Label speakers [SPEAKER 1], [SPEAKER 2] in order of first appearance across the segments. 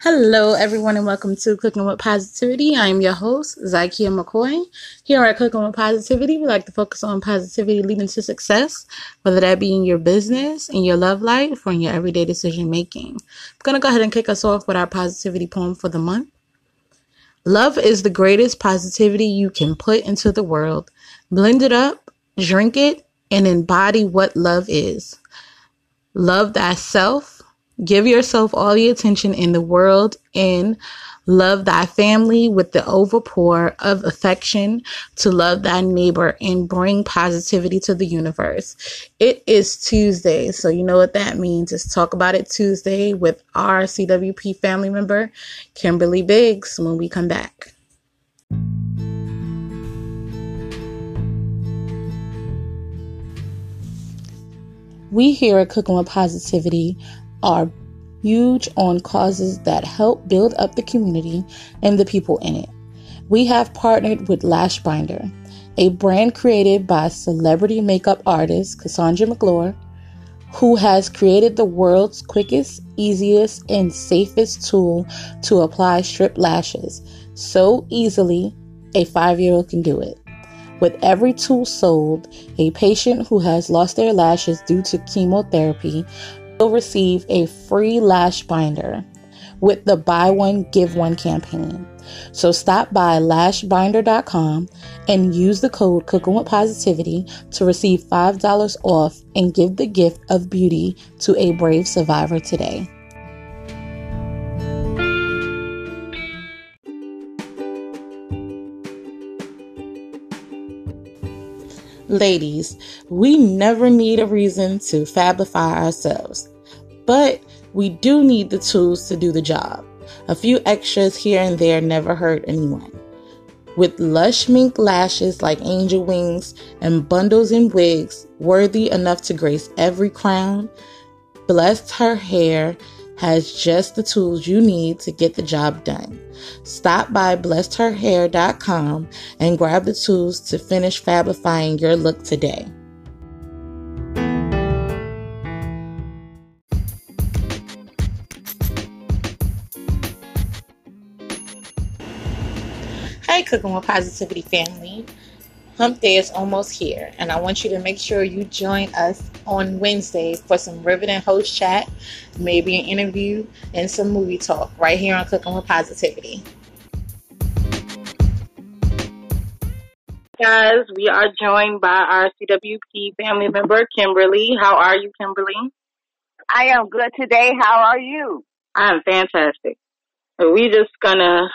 [SPEAKER 1] Hello, everyone, and welcome to Cooking with Positivity. I am your host, Zykia McCoy. Here at Cooking with Positivity, we like to focus on positivity leading to success, whether that be in your business, in your love life, or in your everyday decision making. I'm going to go ahead and kick us off with our positivity poem for the month. Love is the greatest positivity you can put into the world. Blend it up, drink it, and embody what love is. Love thyself Give yourself all the attention in the world and love thy family with the overpour of affection to love thy neighbor and bring positivity to the universe. It is Tuesday, so you know what that means. It's Talk About It Tuesday with our CWP family member, Kimberly Biggs, when we come back. We here at Cooking with Positivity are huge on causes that help build up the community and the people in it. We have partnered with Lash Binder, a brand created by celebrity makeup artist Cassandra McClure, who has created the world's quickest, easiest, and safest tool to apply strip lashes so easily a five year old can do it. With every tool sold, a patient who has lost their lashes due to chemotherapy will receive a free lash binder with the buy one give one campaign. So stop by lashbinder.com and use the code cooking with positivity to receive $5 off and give the gift of beauty to a brave survivor today. Ladies, we never need a reason to fabify ourselves, but we do need the tools to do the job. A few extras here and there never hurt anyone. With lush mink lashes like angel wings and bundles and wigs worthy enough to grace every crown, blessed her hair has just the tools you need to get the job done. Stop by blessedherhair.com and grab the tools to finish fabifying your look today. Hey, Cooking with Positivity family. Hump Day is almost here, and I want you to make sure you join us on Wednesday for some riveting host chat, maybe an interview, and some movie talk right here on Cooking with Positivity. Guys, we are joined by our CWP family member, Kimberly. How are you, Kimberly?
[SPEAKER 2] I am good today. How are you?
[SPEAKER 1] I'm fantastic. So we just gonna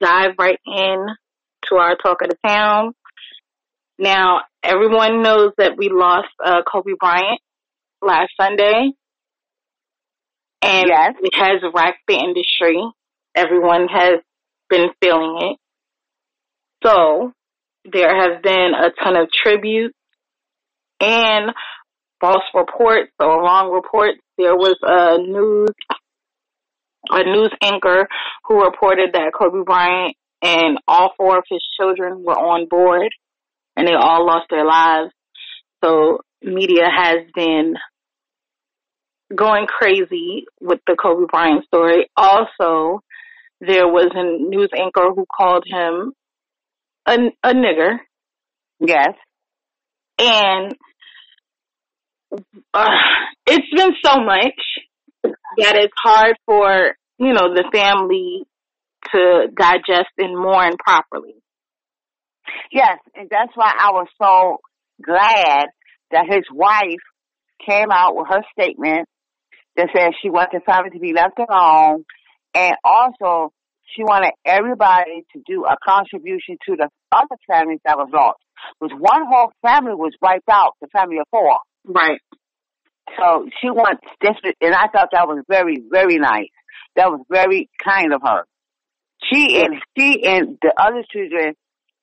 [SPEAKER 1] dive right in to our talk of the town. Now, everyone knows that we lost uh, Kobe Bryant last Sunday, and
[SPEAKER 2] yes.
[SPEAKER 1] it has racked the industry. Everyone has been feeling it. So, there have been a ton of tributes and false reports or wrong reports. There was a news a news anchor who reported that Kobe Bryant and all four of his children were on board and they all lost their lives. So media has been going crazy with the Kobe Bryant story. Also, there was a news anchor who called him a, a nigger.
[SPEAKER 2] Yes.
[SPEAKER 1] And uh, it's been so much that it's hard for, you know, the family to digest and mourn properly.
[SPEAKER 2] Yes, and that's why I was so glad that his wife came out with her statement that said she wanted the family to be left alone and also she wanted everybody to do a contribution to the other families that was lost. Because one whole family was wiped out, the family of four.
[SPEAKER 1] Right.
[SPEAKER 2] So she wants this, and I thought that was very, very nice. That was very kind of her. She and she and the other children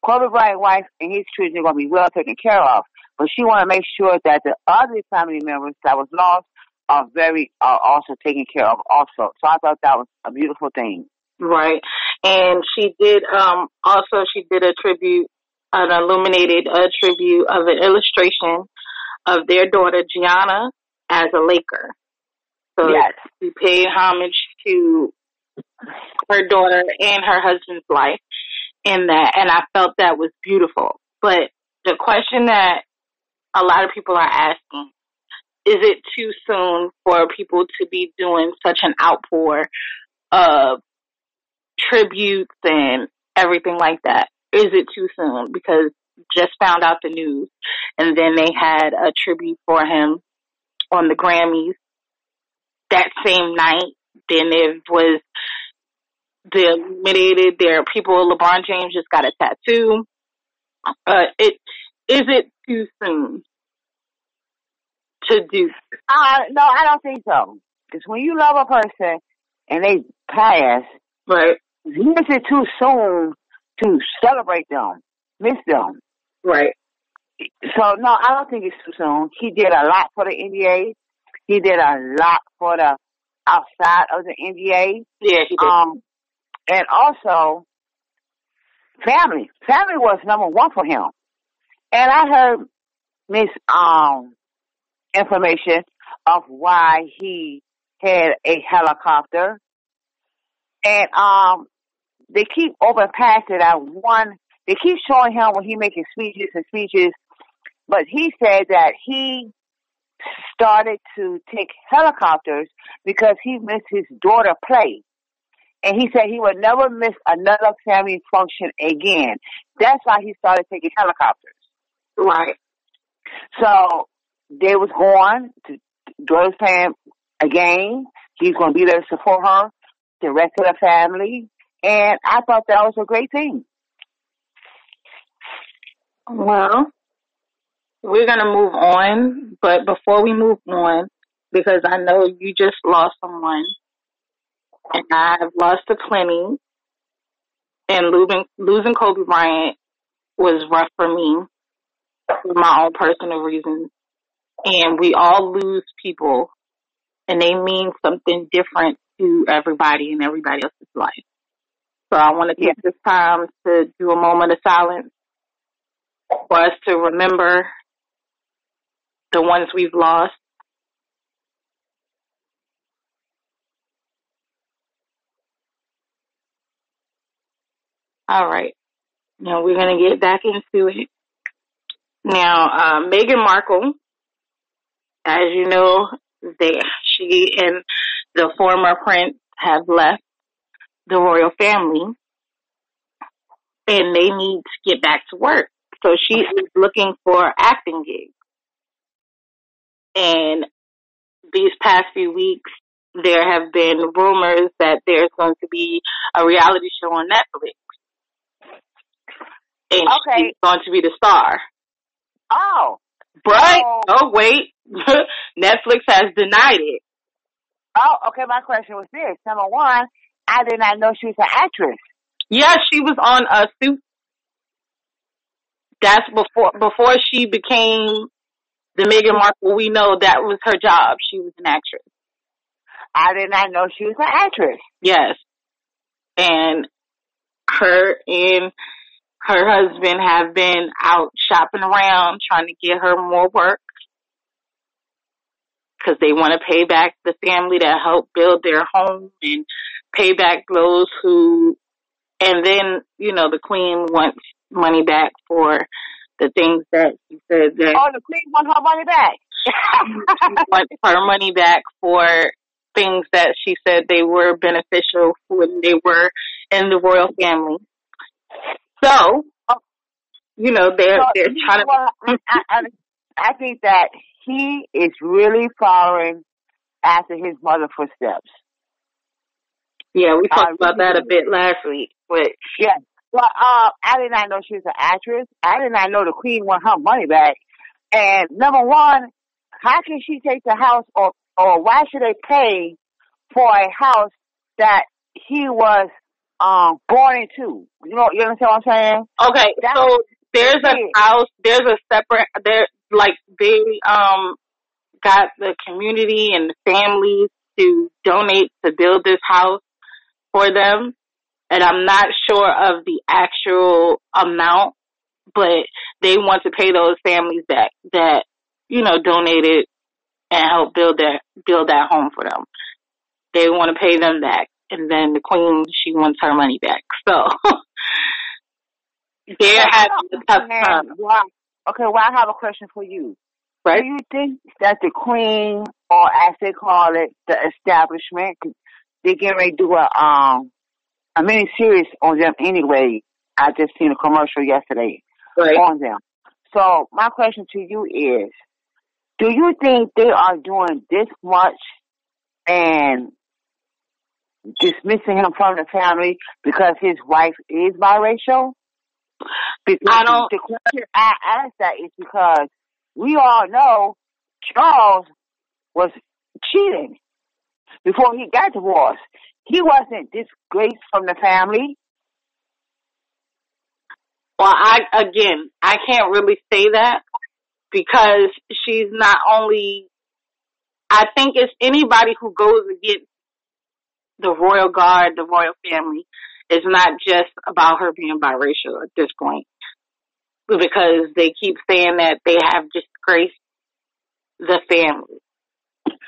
[SPEAKER 2] Kobe Bryant's wife and his children are going to be well taken care of. But she want to make sure that the other family members that was lost are very are also taken care of also. So I thought that was a beautiful thing.
[SPEAKER 1] Right. And she did um also she did a tribute an illuminated a tribute of an illustration of their daughter Gianna as a Laker. So
[SPEAKER 2] yes.
[SPEAKER 1] she paid homage to
[SPEAKER 3] her daughter and her husband's life in that, and I felt that was beautiful. But the question that a lot of people are asking is it too soon for people to be doing such an outpour of tributes and everything like that? Is it too soon? Because just found out the news and then they had a tribute for him on the Grammys that same night. Then it was eliminated there people LeBron James just got a tattoo. Uh it is it too soon to do?
[SPEAKER 2] Uh, no, I don't think so. Because when you love a person and they pass,
[SPEAKER 3] Right.
[SPEAKER 2] is it too soon to celebrate them, miss them?
[SPEAKER 3] Right.
[SPEAKER 2] So no, I don't think it's too soon. He did a lot for the NBA. He did a lot for the outside of the NBA.
[SPEAKER 3] Yeah, he did.
[SPEAKER 2] Um, and also family. Family was number one for him. And I heard Miss um information of why he had a helicopter. And um they keep overpassing that one they keep showing him when he making speeches and speeches, but he said that he started to take helicopters because he missed his daughter play. And he said he would never miss another family function again. That's why he started taking helicopters.
[SPEAKER 3] right.
[SPEAKER 2] So they was going to daughter's playing a game. He's going to be there to support her, the rest of the family. And I thought that was a great thing.
[SPEAKER 3] Well, we're gonna move on, but before we move on, because I know you just lost someone, and I've lost a plenty, and losing losing Kobe Bryant was rough for me for my own personal reasons, and we all lose people, and they mean something different to everybody in everybody else's life. So I want to take this time to do a moment of silence for us to remember the ones we've lost. All right. Now we're going to get back into it. Now, uh, Meghan Markle, as you know, they, she and the former prince have left the royal family and they need to get back to work. So she is looking for acting gigs. And these past few weeks, there have been rumors that there's going to be a reality show on Netflix. And
[SPEAKER 2] Okay.
[SPEAKER 3] she's going to be the star.
[SPEAKER 2] Oh,
[SPEAKER 3] But,
[SPEAKER 2] Oh.
[SPEAKER 3] oh wait, Netflix has denied it.
[SPEAKER 2] oh, okay. My question was this: number one, I did not know she was an actress.
[SPEAKER 3] Yeah, she was on a suit. That's before before she became the Meghan Markle. We know that was her job. She was an actress.
[SPEAKER 2] I did not know she was an actress.
[SPEAKER 3] Yes, and her and her husband have been out shopping around trying to get her more work because they want to pay back the family that helped build their home and pay back those who and then you know the queen wants money back for the things that she said that
[SPEAKER 2] Oh, the queen want her money back.
[SPEAKER 3] she wants her money back for things that she said they were beneficial when they were in the royal family. So, you know, they're
[SPEAKER 2] So,
[SPEAKER 3] they're trying to.
[SPEAKER 2] I, I, I think that he is really following after his mother's footsteps.
[SPEAKER 3] Yeah, we talked
[SPEAKER 2] I
[SPEAKER 3] about that a bit last week, but
[SPEAKER 2] Yeah. Well, uh, I did not know she was an actress. I did not know the queen want her money back. And number one, how can she take the house or, or why should they pay for a house that he was, um, born into? You know, you understand what I'm saying?
[SPEAKER 3] okay.
[SPEAKER 2] That-
[SPEAKER 3] So there's a house. There's a separate. There, like they um got the community and the families to donate to build this house for them. And I'm not sure of the actual amount, but they want to pay those families back that, you know, donated and help build that, build that home for them. They want to pay them back. And then the queen she wants her money back. So they're having a tough time.
[SPEAKER 2] Why? Okay, well, I have a question for you.
[SPEAKER 3] Right.
[SPEAKER 2] Do you think that the queen, or as they call it, the establishment, they getting ready to do a um a mini series on them anyway? I just seen a commercial yesterday
[SPEAKER 3] Right.
[SPEAKER 2] on them. So my question to you is, do you think they are doing this much and dismissing him from the family because his wife is biracial? Because
[SPEAKER 3] I don't-
[SPEAKER 2] The question I ask that is because we all know Charles was cheating before he got divorced. He wasn't disgraced from the family.
[SPEAKER 3] Well, I again, I can't really say that because she's not only. I think it's anybody who goes against the royal guard, the royal family. It's not just about her being biracial at this point, because they keep saying that they have disgraced the family.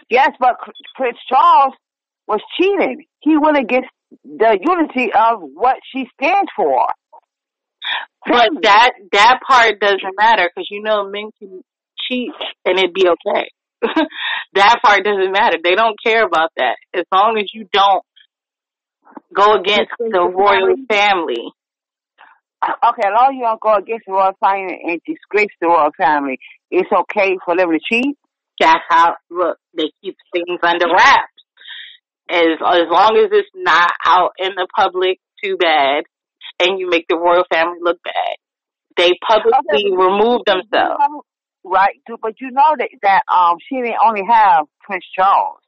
[SPEAKER 2] Yes, but Prince Charles was cheating. He went against the unity of what she stands for.
[SPEAKER 3] But that that part doesn't matter because you know men can cheat and it'd be okay. that part doesn't matter. They don't care about that as long as you don't go against the royal family.
[SPEAKER 2] Okay, as long as you don't go against the royal family and disgrace the royal family, it's okay for them to cheat.
[SPEAKER 3] That's how look. They keep things under wraps. As as long as it's not out in the public too bad, and you make the royal family look bad. They publicly
[SPEAKER 2] Okay.
[SPEAKER 3] remove themselves.
[SPEAKER 2] Right, but you know that that um she didn't only have Prince Charles.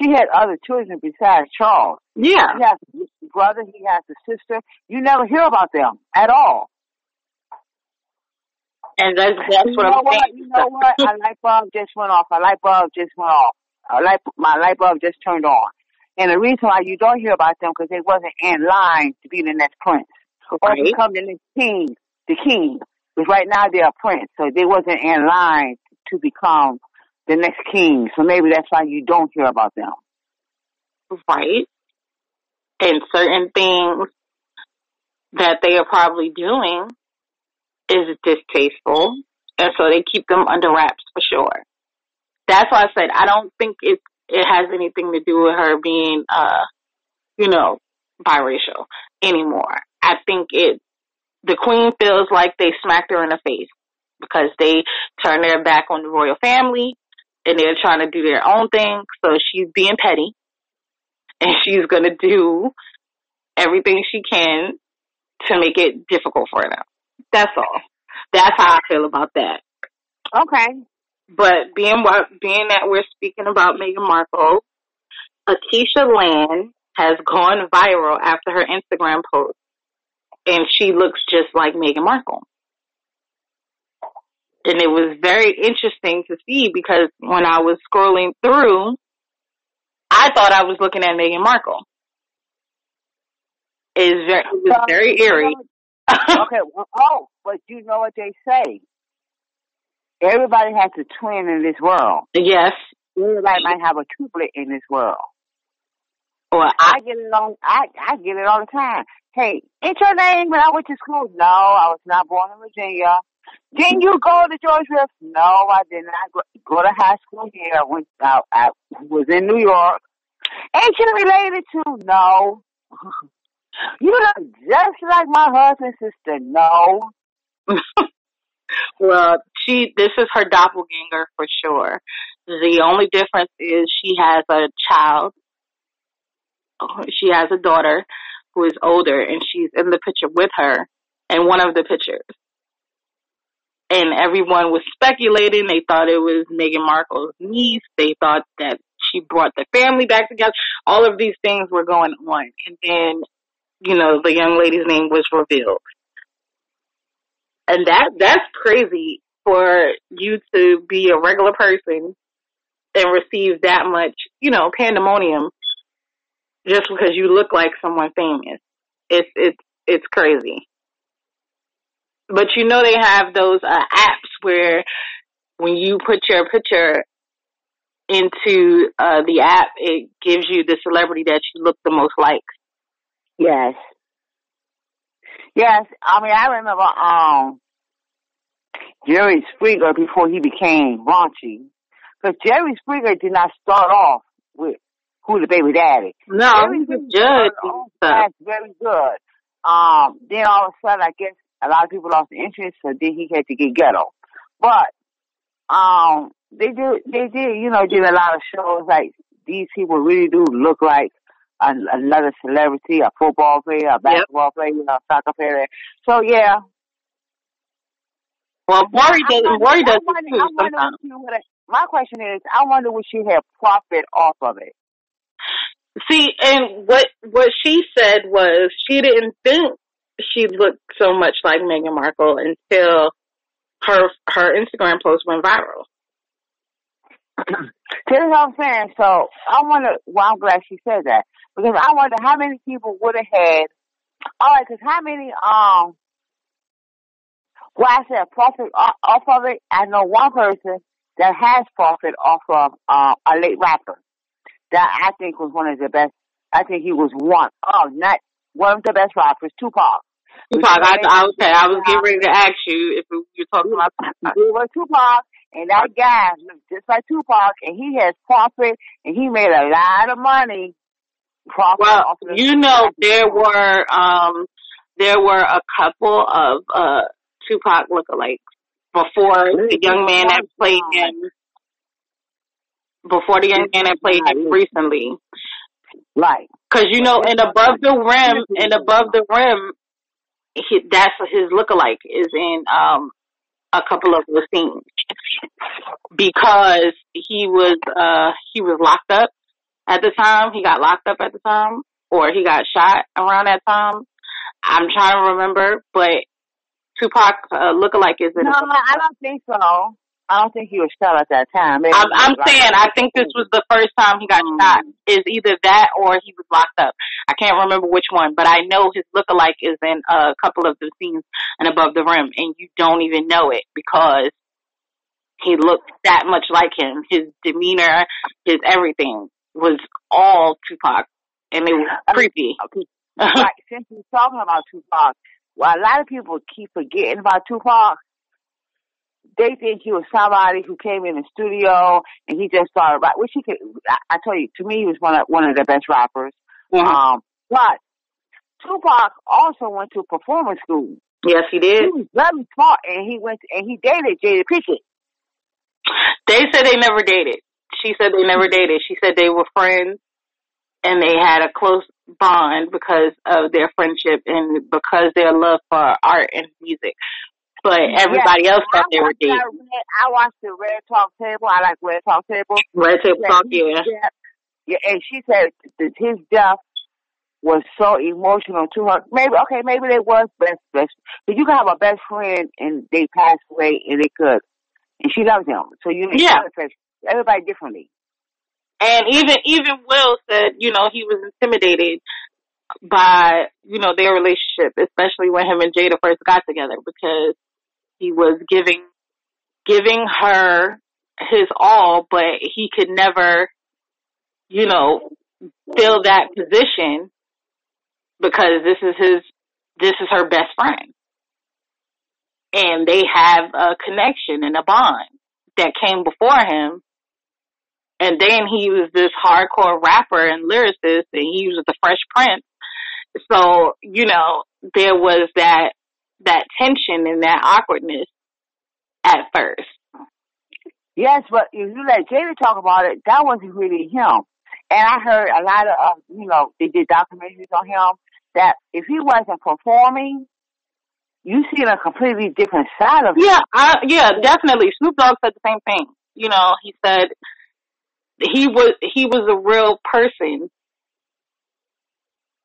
[SPEAKER 2] She had other children besides Charles.
[SPEAKER 3] Yeah,
[SPEAKER 2] He has a brother, he has a sister. You never hear about them at all.
[SPEAKER 3] and that's that's
[SPEAKER 2] you
[SPEAKER 3] what I'm
[SPEAKER 2] what?
[SPEAKER 3] saying.
[SPEAKER 2] You know what? A light bulb just went off. A light bulb just went off. A light, my light bulb just turned on. And the reason why you don't hear about them because they wasn't in line to be the next prince or
[SPEAKER 3] Right.
[SPEAKER 2] become the next king, the king. Because right now they're a prince, so they wasn't in line to become the next king. So maybe that's why you don't hear about them.
[SPEAKER 3] right? And certain things that they are probably doing is distasteful, and so they keep them under wraps for sure. That's why I said I don't think it it has anything to do with her being, uh, you know, biracial anymore. I think it the queen feels like they smacked her in the face because they turned their back on the royal family and they're trying to do their own thing. So she's being petty and she's going to do everything she can to make it difficult for them. That's all. That's how I feel about that.
[SPEAKER 2] Okay.
[SPEAKER 3] But being what being that we're speaking about Meghan Markle, Atisha Land has gone viral after her Instagram post, and she looks just like Meghan Markle. And it was very interesting to see because when I was scrolling through, I thought I was looking at Meghan Markle. It was very, it was very eerie.
[SPEAKER 2] okay. Well, oh, but you know what they say. Everybody has a twin in this world.
[SPEAKER 3] yes.
[SPEAKER 2] Everybody might have a triplet in this world.
[SPEAKER 3] Well, I,
[SPEAKER 2] I get it all. I I get it all the time. Hey, ain't your name when I went to school? No, I was not born in Virginia. Didn't you go to George Riff? No, I did not go, go to high school here. I went out. I was in New York. Ain't you related to? No. you look just like my husband's sister. No.
[SPEAKER 3] Well, she this is her doppelganger for sure. The only difference is she has a child. She has a daughter who is older, and she's in the picture with her in one of the pictures. And everyone was speculating. They thought it was Meghan Markle's niece. They thought that she brought the family back together. All of these things were going on, and then you know the young lady's name was revealed and that that's crazy for you to be a regular person and receive that much, you know, pandemonium just because you look like someone famous. It's it's it's crazy. But you know they have those uh, apps where when you put your picture into uh, the app, it gives you the celebrity that you look the most like.
[SPEAKER 2] Yes. Yes. I mean, I remember um Jerry Springer before he became raunchy. Because Jerry Springer did not start off with who the baby daddy.
[SPEAKER 3] No,
[SPEAKER 2] Jerry
[SPEAKER 3] he was
[SPEAKER 2] Springer
[SPEAKER 3] judge.
[SPEAKER 2] That's very good. Um, then all of a sudden, I guess a lot of people lost interest, so then he had to get ghetto. But um, they did, they did, you know, did a lot of shows like these people really do look like a, another celebrity, a football player, a basketball player, a soccer player. So yeah.
[SPEAKER 3] Well,
[SPEAKER 2] I
[SPEAKER 3] does. Maury does
[SPEAKER 2] I
[SPEAKER 3] too
[SPEAKER 2] wonder
[SPEAKER 3] sometimes.
[SPEAKER 2] what My question is, I wonder would she have profit off of it?
[SPEAKER 3] See, and what what she said was she didn't think she looked so much like Meghan Markle until her her Instagram post went viral.
[SPEAKER 2] See what I'm saying? So I wonder. Well, I'm glad she said that because I wonder how many people would have had. All right, because how many um. Well, I said profit off, off of it. I know one person that has profit off of uh, a late rapper that I think was one of the best. I think he was one of not one of the best rappers, Tupac.
[SPEAKER 3] Tupac, I, I okay, I was getting ready to ask you if you're talking about Tupac.
[SPEAKER 2] It was Tupac, and that guy looked just like Tupac, and he has profit, and he made a lot of money. Profit
[SPEAKER 3] Well,
[SPEAKER 2] off of
[SPEAKER 3] you know there were um there were a couple of uh Tupac lookalikes before the young man that played him before the young man that played him recently.
[SPEAKER 2] Right.
[SPEAKER 3] Cause you know, and above the rim, and above the rim, he, that's his lookalike is in um a couple of the scenes because he was uh he was locked up at the time. He got locked up at the time, or he got shot around that time. I'm trying to remember, but Tupac uh, lookalike is in.
[SPEAKER 2] No, I don't think so. I don't think he was shot at that time. Maybe
[SPEAKER 3] I'm, I'm saying I think this was the first time he got
[SPEAKER 2] Mm.
[SPEAKER 3] shot. Is either that or he was locked up. I can't remember which one, but I know his lookalike is in a couple of the scenes and above the rim, and you don't even know it because he looked that much like him. His demeanor, his everything was all Tupac, and it was creepy.
[SPEAKER 2] Right, since we're talking about Tupac, well, a lot of people keep forgetting about Tupac. They think he was somebody who came in the studio and he just started rap. Which he could, I, I tell you, to me, he was one of one of the best rappers.
[SPEAKER 3] Mhm.
[SPEAKER 2] Um, but Tupac also went to performance school.
[SPEAKER 3] yes, he did.
[SPEAKER 2] He was very smart, and he went and he dated Jada Pickett.
[SPEAKER 3] They said they never dated. She said they never dated. She said they were friends and they had a close bond because of their friendship and because their love for art and music. But everybody
[SPEAKER 2] Yes,
[SPEAKER 3] else thought
[SPEAKER 2] I
[SPEAKER 3] they were dating.
[SPEAKER 2] Red- I watched the Red Talk Table. I like Red Talk Table.
[SPEAKER 3] Red Table Talk, yeah.
[SPEAKER 2] Yeah, yeah, and she said that his death was so emotional to her. Maybe okay, maybe they was best best, but you can have a best friend and they pass away and they could, and she loves him. So you
[SPEAKER 3] Yeah.
[SPEAKER 2] everybody differently.
[SPEAKER 3] And even even Will said, you know, he was intimidated by, you know, their relationship, especially when him and Jada first got together because he was giving giving her his all, but he could never, you know, fill that position because this is his this is her best friend. And they have a connection and a bond that came before him and then he was this hardcore rapper and lyricist and he was the fresh prince so you know there was that that tension and that awkwardness at first
[SPEAKER 2] Yes, but if you let Jada talk about it, that wasn't really him. And I heard a lot of, uh, you know, they did documentaries on him that if he wasn't performing, you see a completely different side of him.
[SPEAKER 3] yeah I, yeah definitely snoop dogg said the same thing you know he said he was he was a real person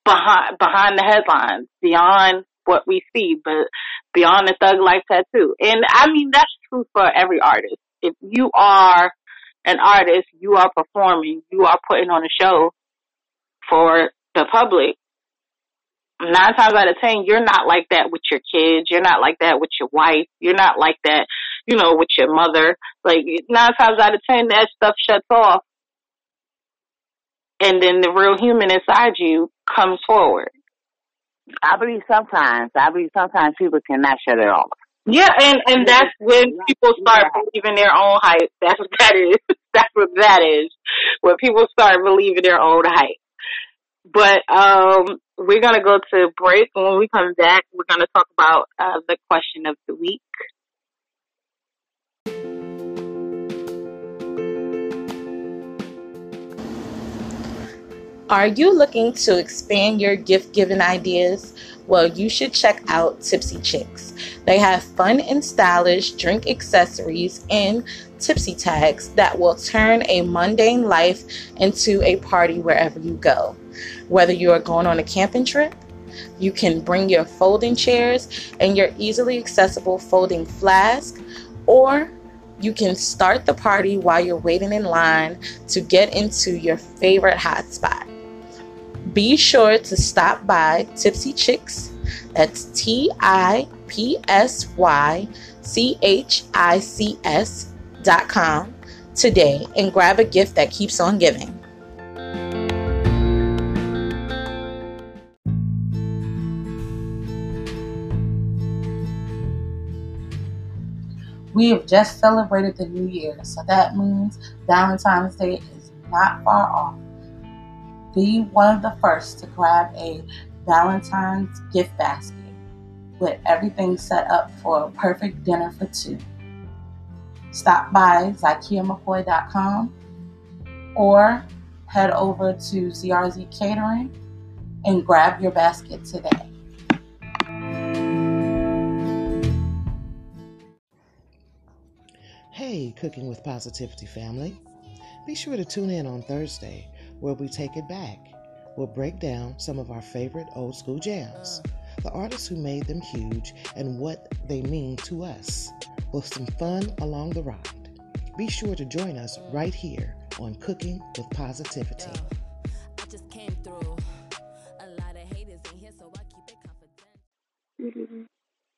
[SPEAKER 3] behind behind the headlines beyond what we see but beyond the thug life tattoo and i mean that's true for every artist if you are an artist you are performing you are putting on a show for the public nine times out of ten you're not like that with your kids you're not like that with your wife you're not like that you know, with your mother. Like nine times out of ten, that stuff shuts off, and then the real human inside you comes forward.
[SPEAKER 2] I believe sometimes, I believe sometimes people cannot shut it off.
[SPEAKER 3] Yeah, and and that's when people start believing their own hype. That's what that is. That's what that is. When people start believing their own hype. But um, we're gonna go to break. and When we come back, we're gonna talk about uh, the question of the week.
[SPEAKER 1] Are you looking to expand your gift giving ideas? Well, you should check out Tipsy Chics. They have fun and stylish drink accessories and tipsy tags that will turn a mundane life into a party wherever you go. Whether you are going on a camping trip, you can bring your folding chairs and your easily accessible folding flask, or you can start the party while you're waiting in line to get into your favorite hotspot. Be sure to stop by Tipsy Chics. That's T I P S Y C H I C S dot com today and grab a gift that keeps on giving. We have just celebrated the new year, so that means Valentine's Day is not far off. Be one of the first to grab a Valentine's gift basket with everything set up for a perfect dinner for two. Stop by ZykeaMcCoy.com or head over to ZRZ Catering and grab your basket today.
[SPEAKER 4] Hey, Cooking with Positivity family. Be sure to tune in on Thursday where we take it back. We'll break down some of our favorite old school jams, the artists who made them huge, and what they mean to us, with some fun along the ride. Be sure to join us right here on Cooking with Positivity.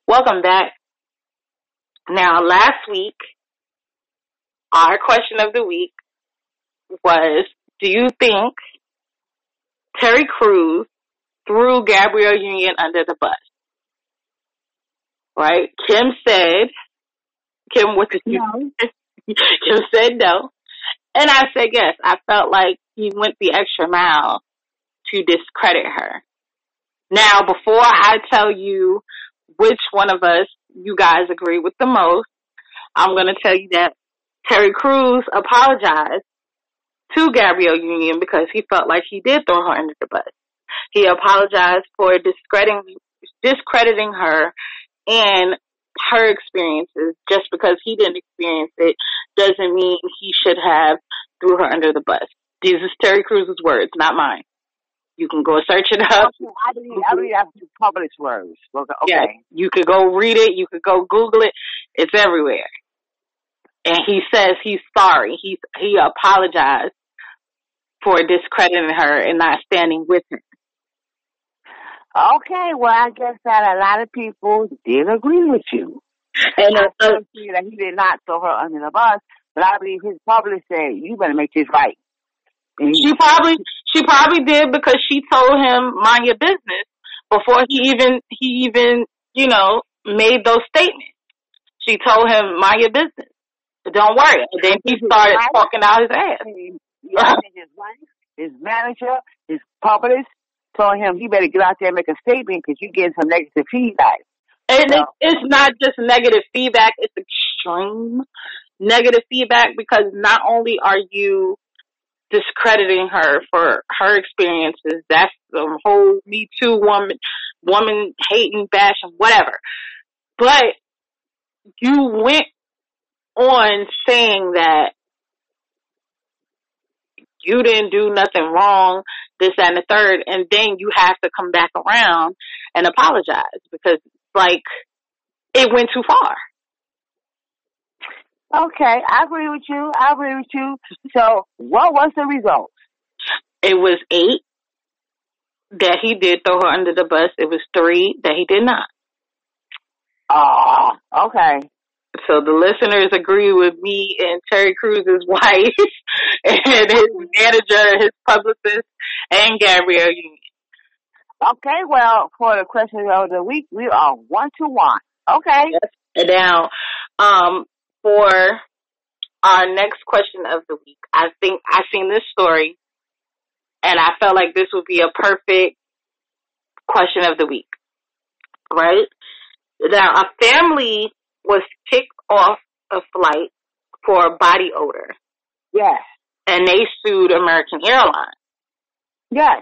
[SPEAKER 3] Welcome back. Now, last week, our question of the week was Do you think Terry Crews threw Gabrielle Union under the bus? Right? Kim said, Kim, what did you
[SPEAKER 2] No.
[SPEAKER 3] Kim said no. And I said yes. I felt like he went the extra mile to discredit her. Now, before I tell you which one of us you guys agree with the most, I'm going to tell you that Terry Crews apologized to Gabrielle Union because he felt like he did throw her under the bus. He apologized for discrediting, discrediting her and her experiences just because he didn't experience it doesn't mean he should have threw her under the bus. These is Terry Crews' words, not mine. You can go search it up.
[SPEAKER 2] I believe, I believe that's published words. Okay.
[SPEAKER 3] Yeah, you could go read it. You could go Google it. It's everywhere. And he says he's sorry. He he apologized for discrediting her and not standing with her.
[SPEAKER 2] Okay, well, I guess that a lot of people did agree with you.
[SPEAKER 3] And
[SPEAKER 2] I
[SPEAKER 3] uh,
[SPEAKER 2] see that he did not throw her under the bus, but I believe his publisher said, you better make this right. And
[SPEAKER 3] she probably she probably did because she told him mind your business before he even he even you know made those statements. She told him mind your business. Don't worry. And then he started talking out his ass.
[SPEAKER 2] Yeah, his wife, his manager, his publicist told him he better get out there and make a statement because you're getting some negative feedback.
[SPEAKER 3] And it's not just negative feedback, it's extreme negative feedback because not only are you discrediting her for her experiences, that's the whole Me Too woman, woman hating, bashing, whatever. But you went on saying that you didn't do nothing wrong, this that, and the third, and then you have to come back around and apologize because, like, it went too far.
[SPEAKER 2] Okay, I agree with you. I agree with you. So, what was the result?
[SPEAKER 3] It was eight that he did throw her under the bus. It was three that he did not.
[SPEAKER 2] Oh, okay.
[SPEAKER 3] So the listeners agree with me and Terry Crews's wife and his manager, his publicist, and Gabrielle Union.
[SPEAKER 2] Okay, well, for the question of the week, we are one to one. Okay.
[SPEAKER 3] Yes. Now, um, for our next question of the week, I think I seen this story, and I felt like this would be a perfect question of the week. Right now, a family was kicked off a flight for body odor.
[SPEAKER 2] Yes.
[SPEAKER 3] And they sued American Airlines.
[SPEAKER 2] Yes.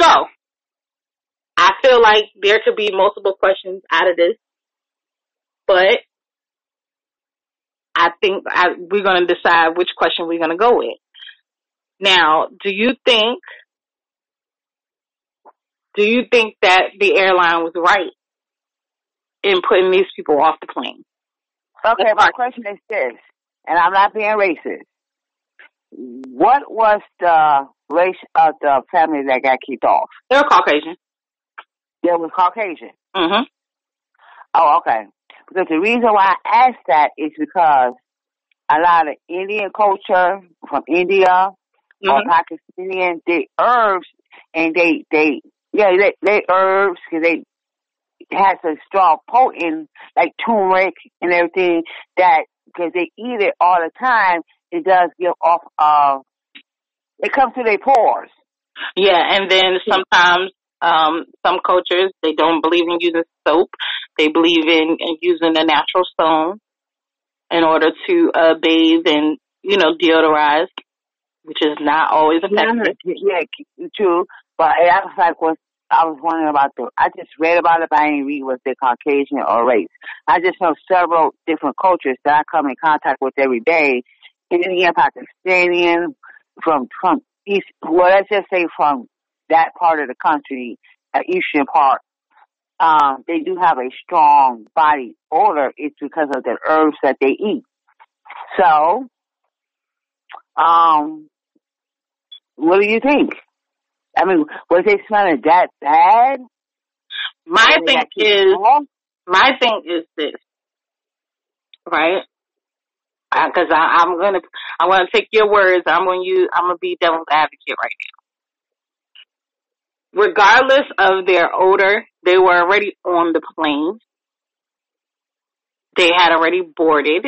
[SPEAKER 3] So, I feel like there could be multiple questions out of this, but I think I, we're going to decide which question we're going to go with. Now, do you think, do you think that the airline was right in putting these people off the plane?
[SPEAKER 2] Okay, my question is this, and I'm not being racist. What was the race of the family that got kicked off?
[SPEAKER 3] They're Caucasian.
[SPEAKER 2] They was Caucasian.
[SPEAKER 3] Mhm.
[SPEAKER 2] Oh, okay. Because the reason why I asked that is because a lot of Indian culture from India or
[SPEAKER 3] Mhm.
[SPEAKER 2] Pakistani, they herbs and they they yeah they they herbs because they has a strong potent like turmeric and everything that because they eat it all the time it does give off uh it comes to their pores.
[SPEAKER 3] Yeah, and then sometimes um some cultures they don't believe in using soap. They believe in, in using a natural stone in order to uh bathe and, you know, deodorize, which is not always effective.
[SPEAKER 2] Yeah, yeah, true. But I was like, what I was wondering about the. I just read about it, but I didn't read was they Caucasian or race. I just know several different cultures that I come in contact with every day. Indian, Pakistani, from from east. Well, let's just say from that part of the country, uh, eastern part. Um, they do have a strong body odor. It's because of the herbs that they eat. So, um, what do you think? I mean, was they smelling that bad?
[SPEAKER 3] My thing is my thing is this, right? Because I'm gonna I'm gonna take your words. I'm gonna use I'm gonna be devil's advocate right now. Regardless of their odor, they were already on the plane. They had already boarded.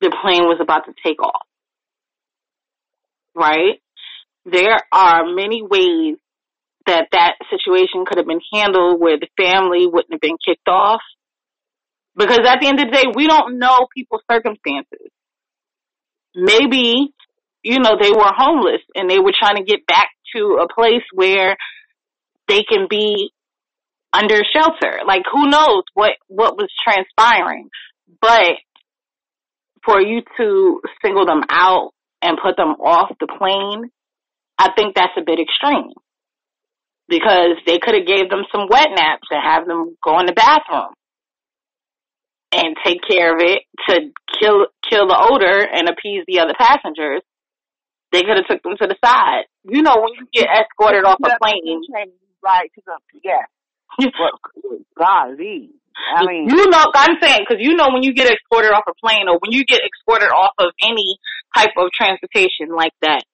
[SPEAKER 3] The plane was about to take off. Right? There are many ways that that situation could have been handled where the family wouldn't have been kicked off. Because at the end of the day, we don't know people's circumstances. Maybe, you know, they were homeless and they were trying to get back to a place where they can be under shelter. Like who knows what, what was transpiring. But for you to single them out and put them off the plane, I think that's a bit extreme. Because they could have gave them some wet naps and have them go in the bathroom and take care of it to kill kill the odor and appease the other passengers. They could have took them to the side. You know, when you get escorted off a plane,
[SPEAKER 2] Right, to the, yeah. Golly. I mean,
[SPEAKER 3] you know, I'm saying because you know when you get escorted off a plane or when you get escorted off of any type of transportation like that,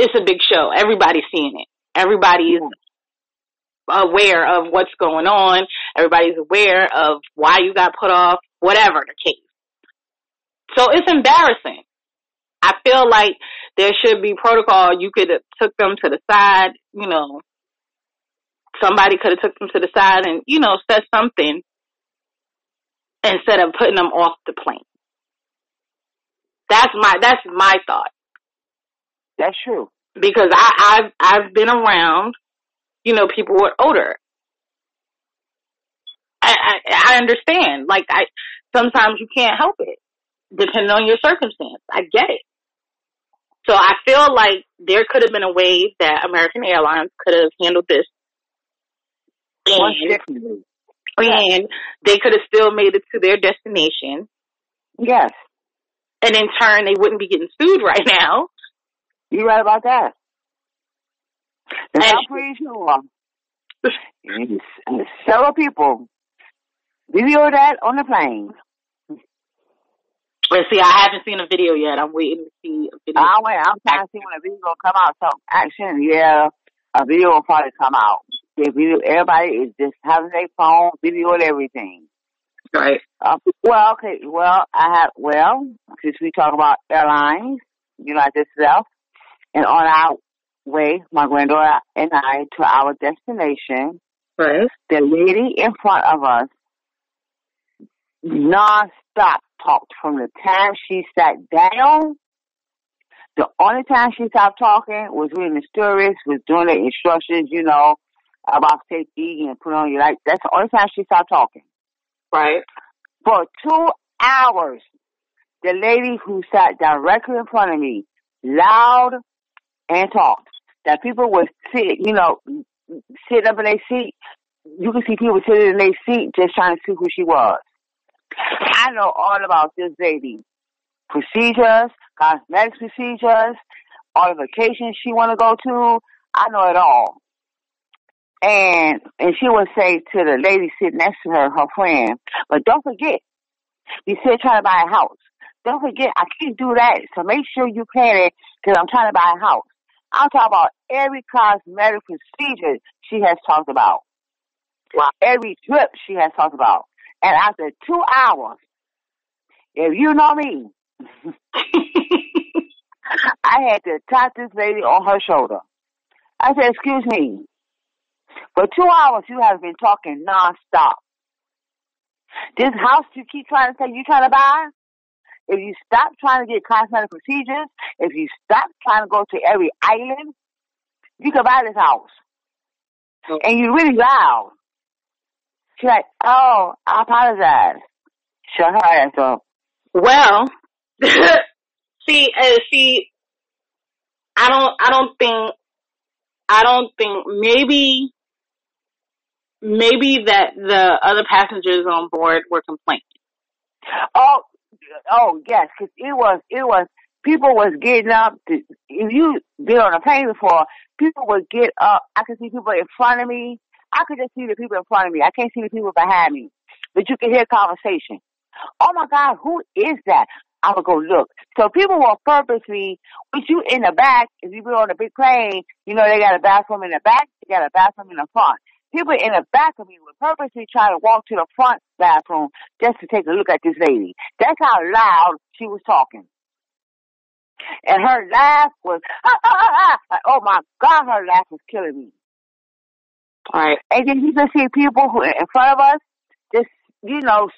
[SPEAKER 3] it's a big show. Everybody's seeing it. Everybody's aware of what's going on. Everybody's aware of why you got put off, whatever the case. So it's embarrassing. I feel like there should be protocol. You could have took them to the side, you know, somebody could have took them to the side and, you know, said something instead of putting them off the plane. That's my, that's my thought.
[SPEAKER 2] That's true.
[SPEAKER 3] Because I, I've, I've been around, you know, people with odor. I, I, I understand. Like I, sometimes you can't help it, depending on your circumstance. I get it. So I feel like there could have been a way that American Airlines could have handled this. And, and they could have still made it to their destination.
[SPEAKER 2] Yes.
[SPEAKER 3] And in turn, they wouldn't be getting sued right now.
[SPEAKER 2] You're right about that. And
[SPEAKER 3] And-
[SPEAKER 2] I'm pretty sure several people Video that on the plane.
[SPEAKER 3] Let's see, I haven't seen a video yet. I'm waiting to see a video.
[SPEAKER 2] I wait. I'm trying to see when a video will come out. So action, yeah, a video will probably come out. The video, everybody is just having their phone, video and everything.
[SPEAKER 3] Right.
[SPEAKER 2] Uh, well, okay. Well, I have. Well, since we talk about airlines, you United South, and on our way, my granddaughter and I to our destination,
[SPEAKER 3] Right.
[SPEAKER 2] the lady in front of us non-stop talked from the time she sat down. The only time she stopped talking was reading the stories, was doing the instructions, you know, about safety and put on your light. That's the only time she stopped talking.
[SPEAKER 3] Right.
[SPEAKER 2] For two hours, the lady who sat directly in front of me, loud and talked. That people would sit, you know, sit up in their seat. You can see people sitting in their seat just trying to see who she was. I know all about this lady. Procedures, cosmetic procedures, all the vacations she want to go to. I know it all. And and she would say to the lady sitting next to her, her friend, but don't forget, you said trying to buy a house. Don't forget, I can't do that. So make sure you plan it because I'm trying to buy a house. I'm talking about every cosmetic procedure she has talked about.
[SPEAKER 3] Wow.
[SPEAKER 2] Every trip she has talked about. And after two hours, if you know me, I had to tap this lady on her shoulder. I said, excuse me, for two hours you have been talking nonstop. This house you keep trying to say you trying to buy, if you stop trying to get cosmetic procedures, if you stop trying to go to every island, you can buy this house. And you're really loud. She's like, oh, I apologize. Shut her ass up.
[SPEAKER 3] Well, see, uh, see, I don't, I don't think, I don't think maybe, maybe that the other passengers on board were complaining.
[SPEAKER 2] Oh, oh yes, 'cause it was, it was, people was getting up. To, if you been on a plane before, people would get up. I could see people in front of me. I could just see the people in front of me. I can't see the people behind me, but you can hear conversation. Oh my God, who is that? I would go look. So people will purposely put you in the back. If you be on a big plane, you know they got a bathroom in the back, they got a bathroom in the front. People in the back of me would purposely try to walk to the front bathroom just to take a look at this lady. That's how loud she was talking. And her laugh was, ah, ah, ah, ah. oh my God, her laugh was killing me.
[SPEAKER 3] All right.
[SPEAKER 2] And then you can see people who in front of us, just you know,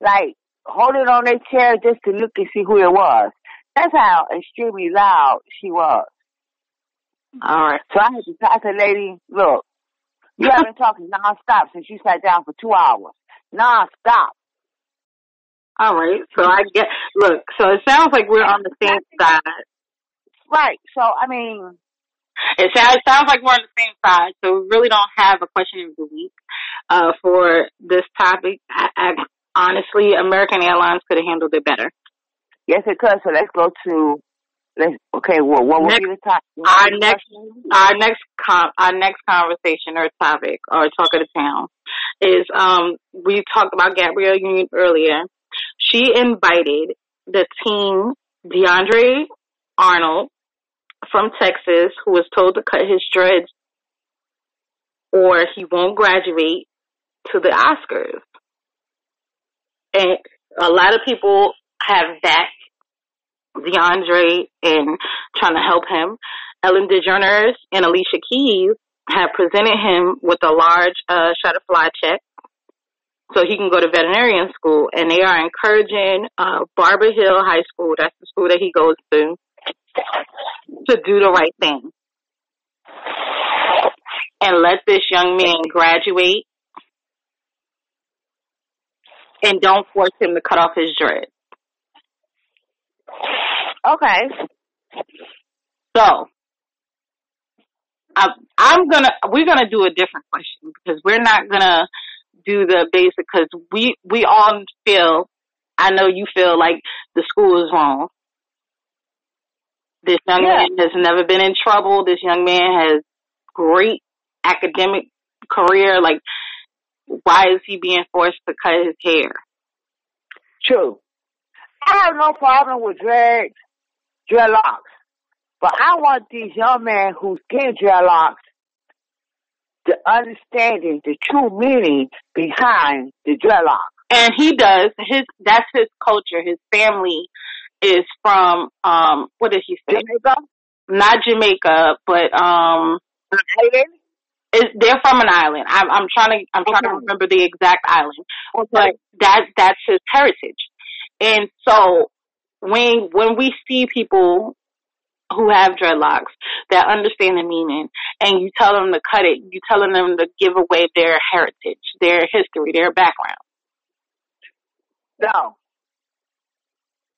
[SPEAKER 2] like holding on their chair just to look and see who it was. That's how extremely loud she was.
[SPEAKER 3] All right.
[SPEAKER 2] So I had to tell the lady, look, you have been talking nonstop since you sat down for two hours. Nonstop.
[SPEAKER 3] All right. So I get, look, so it sounds like we're on the same side.
[SPEAKER 2] Right. So I mean,
[SPEAKER 3] It sounds, it sounds like we're on the same side. So we really don't have a question of the week, uh, for this topic. I, I, honestly, American Airlines could have handled it better.
[SPEAKER 2] yes it could. So let's go to let's okay, well what would
[SPEAKER 3] Next-
[SPEAKER 2] be the top
[SPEAKER 3] our next our next con- our next conversation or topic or talk of the town is um we talked about Gabrielle Union earlier. She invited the teen DeAndre Arnold from Texas who was told to cut his dreads or he won't graduate to the Oscars. And a lot of people have backed DeAndre in trying to help him. Ellen DeGeneres and Alicia Keys have presented him with a large uh, Shutterfly check so he can go to veterinarian school. And they are encouraging uh, Hill High School, that's the school that he goes to, to do the right thing and let this young man graduate and don't force him to cut off his dread.
[SPEAKER 2] Okay.
[SPEAKER 3] So, I, I'm gonna, we're gonna do a different question because we're not gonna do the basic because we, we all feel, I know you feel like the school is wrong. This young
[SPEAKER 2] Yeah.
[SPEAKER 3] man has never been in trouble. This young man has great academic career. Like, why is he being forced to cut his hair?
[SPEAKER 2] True. I have no problem with dreads, dreadlocks. But I want these young men who's getting dreadlocks to understanding the true meaning behind the dreadlock.
[SPEAKER 3] And he does. His that's his culture. His family is from um what did he say?
[SPEAKER 2] Jamaica?
[SPEAKER 3] Not Jamaica, but um
[SPEAKER 2] Island?
[SPEAKER 3] is they're from an island. I'm I'm trying to I'm trying to remember the exact island.
[SPEAKER 2] Okay.
[SPEAKER 3] But that that's his heritage. And so when when we see people who have dreadlocks that understand the meaning and you tell them to cut it, you telling them to give away their heritage, their history, their background.
[SPEAKER 2] No.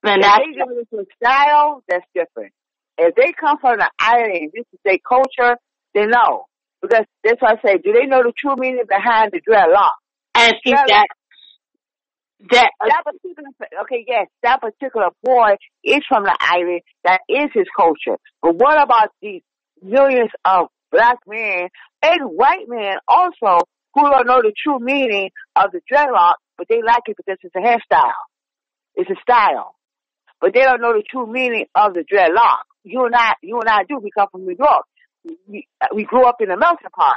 [SPEAKER 3] And
[SPEAKER 2] If they do it with style, that's different. If they come from the island, this is their culture, then no. Because that's why I say, do they know the true meaning behind the dreadlock?
[SPEAKER 3] and see that that
[SPEAKER 2] That particular, okay, yes, that particular boy is from the island. That is his culture. But what about these millions of black men and white men also who don't know the true meaning of the dreadlock, but they like it because it's a hairstyle. It's a style. But they don't know the true meaning of the dreadlock. You and I, you and I do. We come from New York. We, we grew up in a melting pot.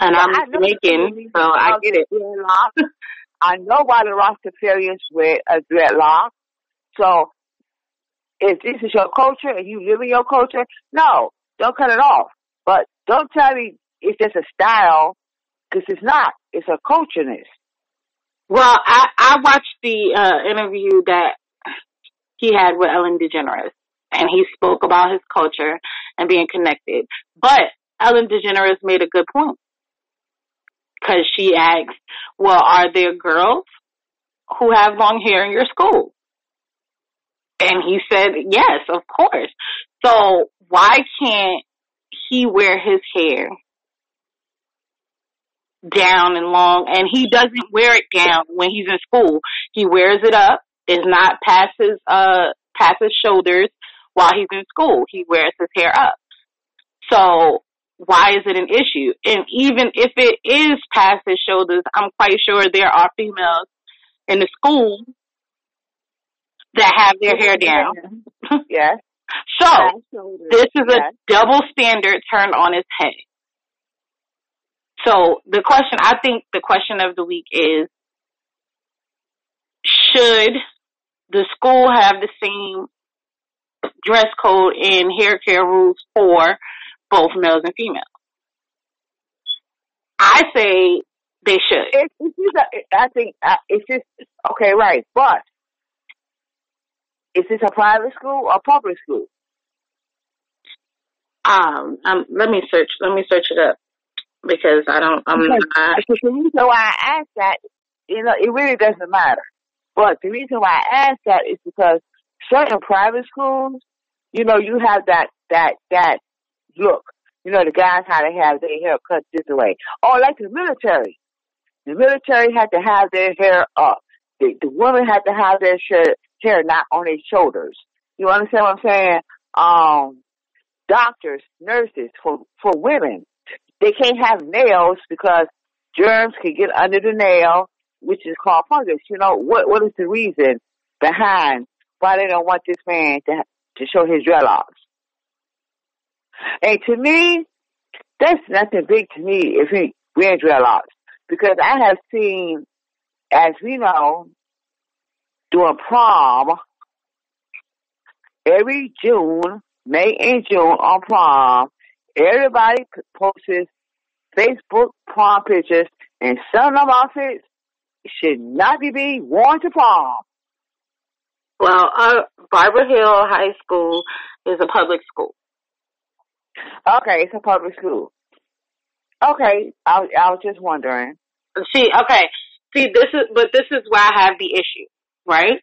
[SPEAKER 3] and I'm
[SPEAKER 2] I know the true
[SPEAKER 3] Jamaican, so I get
[SPEAKER 2] the
[SPEAKER 3] it.
[SPEAKER 2] I know why the Rastafarians wear a dreadlock. So, if this is your culture and you live in your culture, no, don't cut it off. But don't tell me it's just a style, because it's not. It's a cultureness.
[SPEAKER 3] Well, I I watched the uh interview that he had with Ellen DeGeneres, and he spoke about his culture and being connected. But Ellen DeGeneres made a good point because she asked, "Well, are there girls who have long hair in your school?" And he said, "Yes, of course." So why can't he wear his hair down and long and he doesn't wear it down when he's in school. He wears it up. It's not past his uh past his shoulders while he's in school. He wears his hair up. So why is it an issue? And even if it is past his shoulders, I'm quite sure there are females in the school that have their hair down.
[SPEAKER 2] Yes.
[SPEAKER 3] So this is a double standard turned on its head. So the question, I think the question of the week is, should the school have the same dress code and hair care rules for both males and females? I say they should.
[SPEAKER 2] It's, it's just a, I think uh, it's just okay, right? But is this a private school or public school?
[SPEAKER 3] Um, um, let me search. Let me search it up because I don't. I'm
[SPEAKER 2] Because-
[SPEAKER 3] not.
[SPEAKER 2] Because the reason why I ask that, you know, it really doesn't matter. But the reason why I ask that is because certain private schools, you know, you have that that that look. You know, the guys how they have their hair cut this way. Or like the military. The military had to have their hair up. The, the women had to have their shirt, hair not on their shoulders. You understand what I'm saying? Um, doctors, nurses, for for women, they can't have nails because germs can get under the nail, which is called fungus. You know what? What is the reason behind why they don't want this man to to show his dreadlocks? And to me, that's nothing big to me if we he wears dreadlocks because I have seen, as we know, during prom every June, May and June on prom, everybody posts Facebook prom pictures, and some of them outfits should not be being worn to prom.
[SPEAKER 3] Well, uh, Barbers Hill High School is a public school.
[SPEAKER 2] Okay, it's a public school. Okay, I, was- I was just wondering.
[SPEAKER 3] See, okay. See, this is, but this is where I have the issue, right?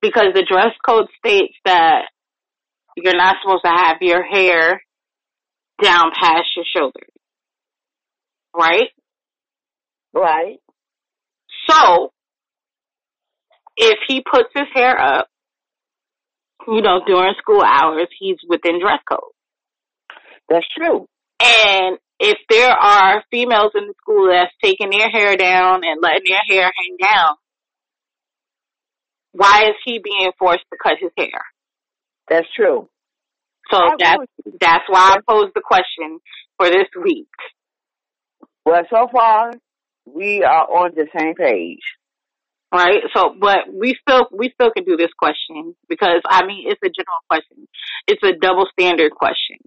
[SPEAKER 3] Because the dress code states that you're not supposed to have your hair down past your shoulders, right?
[SPEAKER 2] Right.
[SPEAKER 3] So, if he puts his hair up, you know, during school hours, he's within dress code.
[SPEAKER 2] That's true.
[SPEAKER 3] And if there are females in the school that's taking their hair down and letting their hair hang down, why is he being forced to cut his hair?
[SPEAKER 2] That's true.
[SPEAKER 3] So
[SPEAKER 2] I
[SPEAKER 3] that's
[SPEAKER 2] would-
[SPEAKER 3] that's why I posed the question for this week.
[SPEAKER 2] Well, so far, we are on the same page.
[SPEAKER 3] Right? So but we still we still can do this question because I mean it's a general question. It's a double standard question.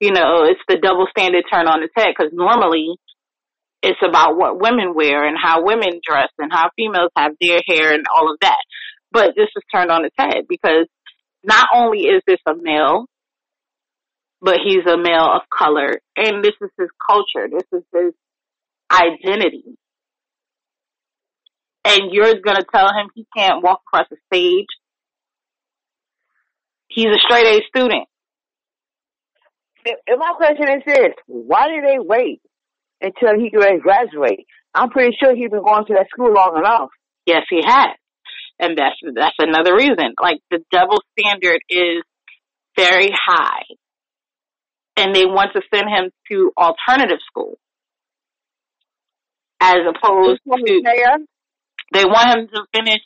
[SPEAKER 3] You know, it's the double standard turn on its head because normally it's about what women wear and how women dress and how females have their hair and all of that. But this is turned on its head because not only is this a male, but he's a male of color and this is his culture. This is his identity. And you're gonna tell him he can't walk across the stage. He's a straight A student.
[SPEAKER 2] And my question is this: Why did they wait until he could graduate? I'm pretty sure he's been going to that school long enough.
[SPEAKER 3] Yes, he has. And that's that's another reason. Like the double standard is very high. And they want to send him to alternative school. As opposed to they want him to finish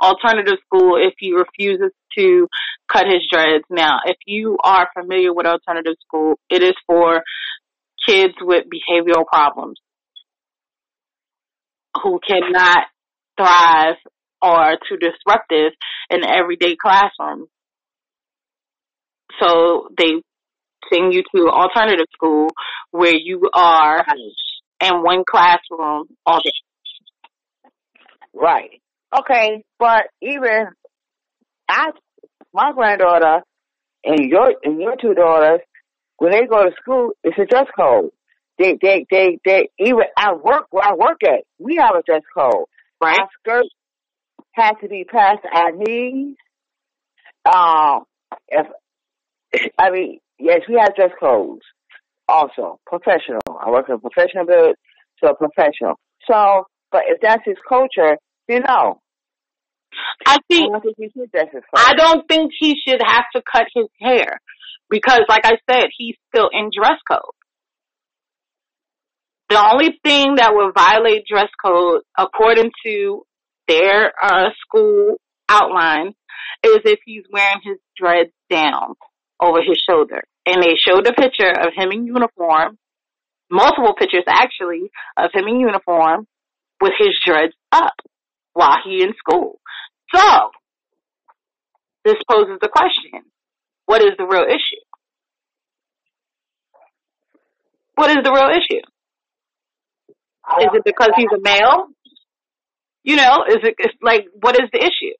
[SPEAKER 3] alternative school if he refuses to cut his dreads. Now, if you are familiar with alternative school, it is for kids with behavioral problems who cannot thrive or are too disruptive in everyday classroom. So they send you to alternative school where you are in one classroom all day.
[SPEAKER 2] right? Okay, but even I, my granddaughter and your and your two daughters, when they go to school, it's a dress code. They they they they even at work where I work at, we have a dress code.
[SPEAKER 3] Right?
[SPEAKER 2] Our skirts have to be past our knees. Um, if I mean, yes, we have dress codes. Also, professional. I work in a professional build, so professional. So, but if that's his culture, then no.
[SPEAKER 3] I
[SPEAKER 2] I
[SPEAKER 3] think
[SPEAKER 2] don't think he should dress his
[SPEAKER 3] I don't think he should have to cut his hair because, like I said, he's still in dress code. The only thing that would violate dress code, according to their uh, school outline, is if he's wearing his dreads down over his shoulder. And they showed a picture of him in uniform, multiple pictures actually, of him in uniform with his dreads up while he in school. So, this poses the question, what is the real issue? What is the real issue? Is it because he's a male? You know, is it like what is the issue?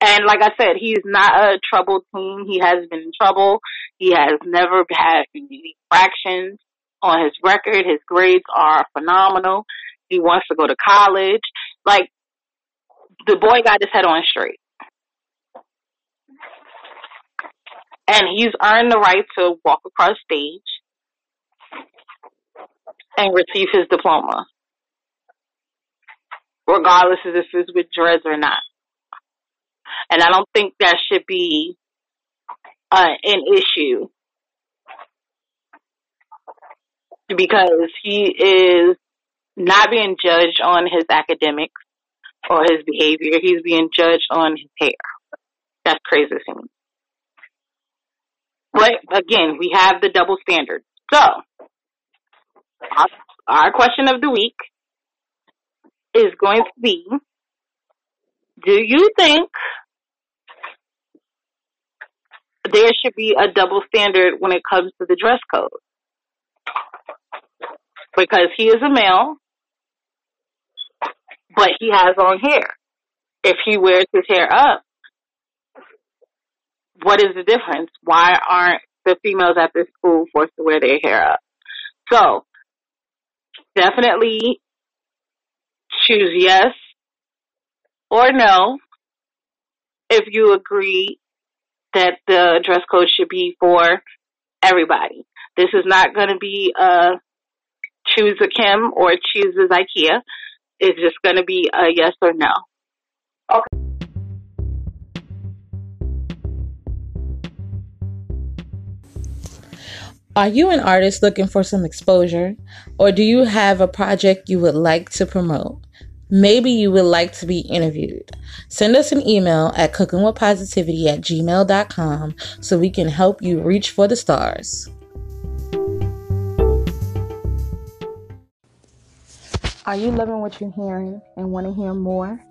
[SPEAKER 3] And like I said, he's not a troubled teen. He has been in trouble. He has never had any fractions on his record. His grades are phenomenal. He wants to go to college. Like the boy got his head on straight. And he's earned the right to walk across stage and receive his diploma. Regardless of if it's with dreads or not. And I don't think that should be uh, an issue. Because he is not being judged on his academics or his behavior. He's being judged on his hair. That's crazy to me. But again, we have the double standard. So, our, our question of the week is going to be, do you think there should be a double standard when it comes to the dress code? Because he is a male, but he has long hair. If he wears his hair up, what is the difference? Why aren't the females at this school forced to wear their hair up? So, definitely choose yes or no if you agree that the dress code should be for everybody. This is not going to be a choose a Kim or choose a Zykia. It's just going to be a yes or no. Okay.
[SPEAKER 1] Are you an artist looking for some exposure? Or do you have a project you would like to promote? Maybe you would like to be interviewed. Send us an email at cookingwithpositivity at gmail.com so we can help you reach for the stars. Are you loving what you're hearing and want to hear more?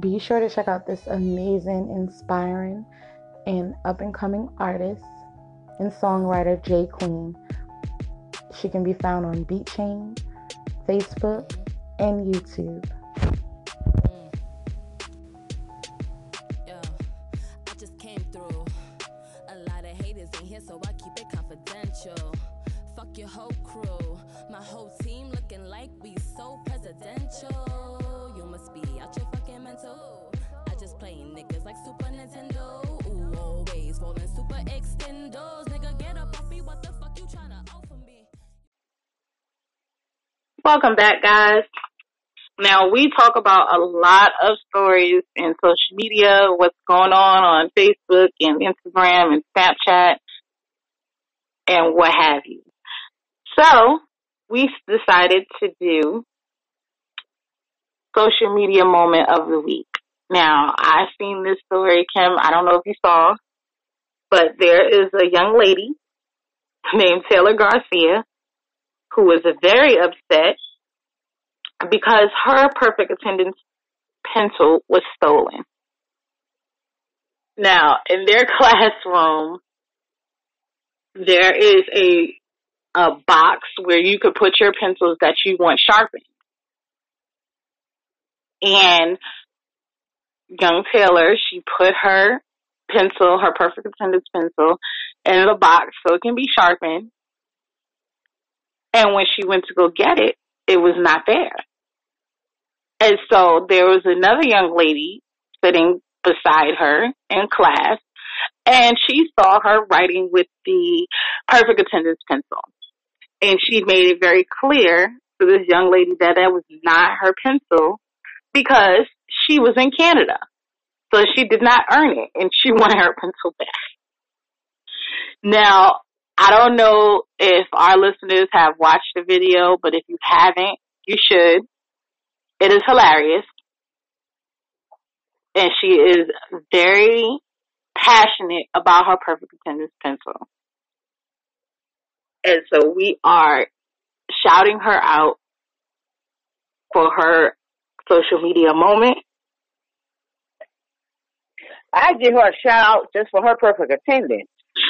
[SPEAKER 1] Be sure to check out this amazing, inspiring, and up and coming artist and songwriter J Queen. She can be found on BeatChain, Facebook, and YouTube.
[SPEAKER 3] Welcome back, guys. Now, we talk about a lot of stories in social media, what's going on on Facebook and Instagram and Snapchat and what have you. So, we decided to do social media moment of the week. Now, I've seen this story, Kim. I don't know if you saw, but there is a young lady named Taylor Garcia who was very upset because her perfect attendance pencil was stolen. Now, in their classroom, there is a a box where you could put your pencils that you want sharpened. And young Taylor, she put her pencil, her perfect attendance pencil, in the box so it can be sharpened. And when she went to go get it, it was not there. And so there was another young lady sitting beside her in class, and she saw her writing with the perfect attendance pencil. And she made it very clear to this young lady that that was not her pencil because she was in Canada. So she did not earn it and she wanted her pencil back. Now, I don't know if our listeners have watched the video, but if you haven't, you should. It is hilarious. And she is very passionate about her perfect attendance pencil. And so we are shouting her out for her social media moment.
[SPEAKER 2] I give her a shout out just for her perfect attendance.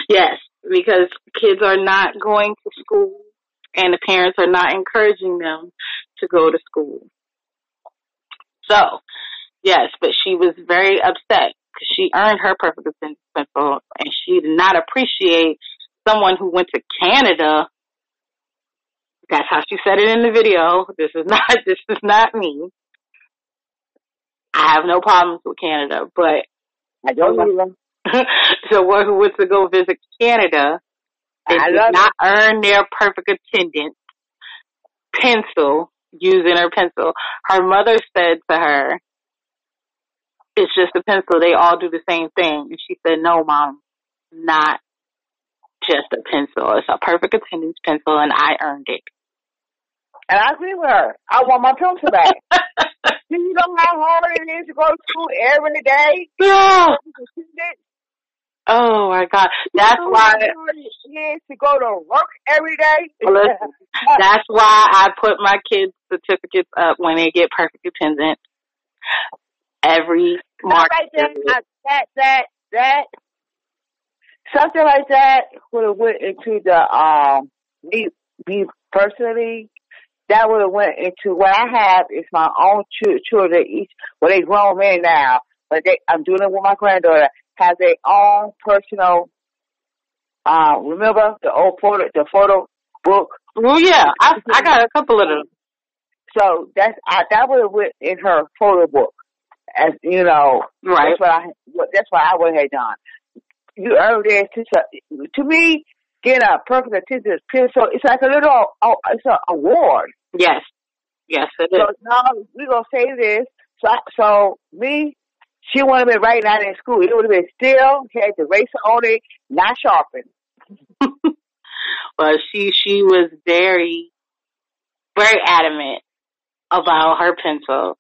[SPEAKER 3] Yes, because kids are not going to school and the parents are not encouraging them to go to school. So, yes, but she was very upset because she earned her perfect attendance pencil and she did not appreciate someone who went to Canada. That's how she said it in the video. This is not, this is not me. I have no problems with Canada, but
[SPEAKER 2] I don't either.
[SPEAKER 3] one who went to go visit Canada
[SPEAKER 2] I
[SPEAKER 3] did not earn their perfect attendance pencil using her pencil. Her mother said to her, it's just a pencil. They all do the same thing. And she said, no, mom, not just a pencil. It's a perfect attendance pencil and I earned it.
[SPEAKER 2] And I agree with her. I want my pencil back. Do you know how hard it is to go to school every day?
[SPEAKER 3] Yeah. Oh my God. That's
[SPEAKER 2] You
[SPEAKER 3] why,
[SPEAKER 2] hard it is to go to work every day?
[SPEAKER 3] listen, that's why I put my kids' certificates up when they get perfect attendance every March.
[SPEAKER 2] like that, that, that, that. Something like that would have went into the um me me personally. That would have went into what I have is my own ch- children. Each well, they grown men now, but they I'm doing it with my granddaughter. Have their own personal. Uh, remember the old photo, the photo book.
[SPEAKER 3] Well, yeah, I, I got a couple of them.
[SPEAKER 2] So that's I, that would have went in her photo book. As you know,
[SPEAKER 3] Right.
[SPEAKER 2] That's what I. That's what I would have done. You earned it. To, to me, getting a perfect attendance So it's like a little. Oh, it's an award.
[SPEAKER 3] Yes. Yes, it is.
[SPEAKER 2] So now we gonna say this. So, I, so me, she would have been writing out in school. It would have been still had the eraser on it, not sharpened.
[SPEAKER 3] but she she was very very adamant about her pencil.